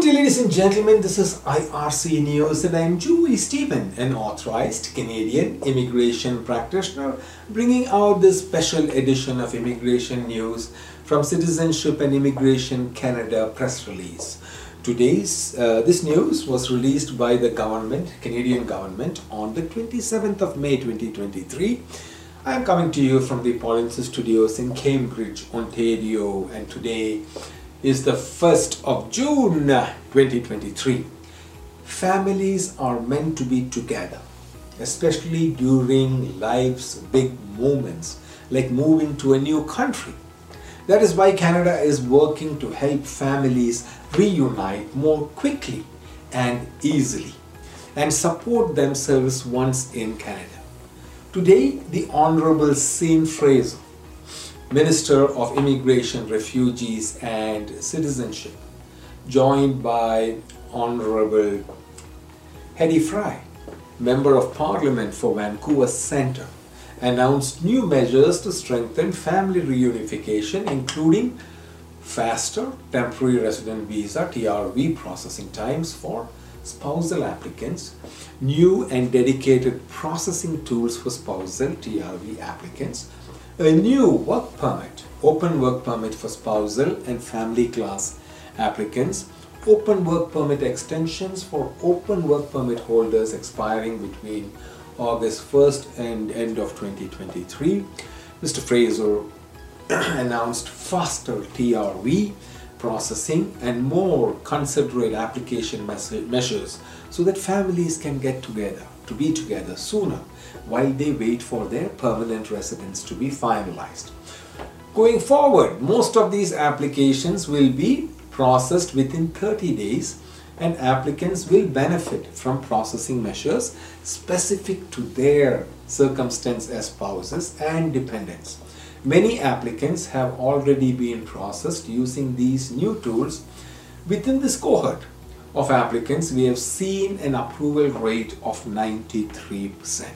Day, ladies and gentlemen. This is IRC News, and I'm Joy Stephen, an authorized Canadian immigration practitioner, bringing out this special edition of immigration news from Citizenship and Immigration Canada press release. Today's uh, this news was released by the government, Canadian government, on the 27th of May 2023. I am coming to you from the Polinsys Studios in Cambridge, Ontario, and today is the 1st of June uh, 2023. Families are meant to be together, especially during life's big moments like moving to a new country. That is why Canada is working to help families reunite more quickly and easily and support themselves once in Canada. Today, the Honorable Sean Fraser Minister of Immigration, Refugees and Citizenship, joined by Honorable Hedy Fry, Member of Parliament for Vancouver Centre, announced new measures to strengthen family reunification, including faster temporary resident visa TRV processing times for spousal applicants, new and dedicated processing tools for spousal TRV applicants, a new work permit, open work permit for spousal and family class applicants, open work permit extensions for open work permit holders expiring between August 1st and end of 2023. Mr. Fraser announced faster TRV processing and more considerate application measures so that families can get together, to be together sooner while they wait for their permanent residence to be finalized. Going forward, most of these applications will be processed within 30 days and applicants will benefit from processing measures specific to their circumstance as spouses and dependents. Many applicants have already been processed using these new tools. Within this cohort of applicants, we have seen an approval rate of 93%.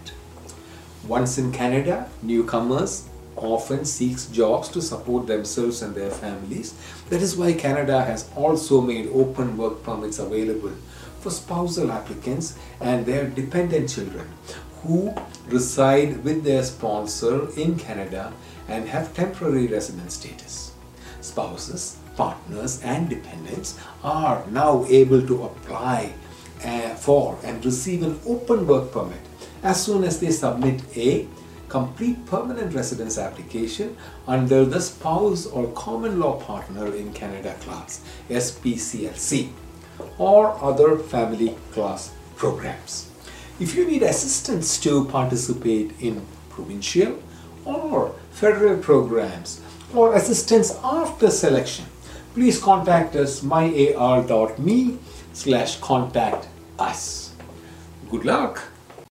Once in Canada, newcomers often seeks jobs to support themselves and their families. That is why Canada has also made open work permits available for spousal applicants and their dependent children who reside with their sponsor in Canada and have temporary residence status. Spouses, partners and dependents are now able to apply uh, for and receive an open work permit as soon as they submit a complete permanent residence application under the spouse or common law partner in Canada class SPCLC or other family class programs. If you need assistance to participate in provincial or federal programs or assistance after selection, please contact us myar.me slash contact us. Good luck!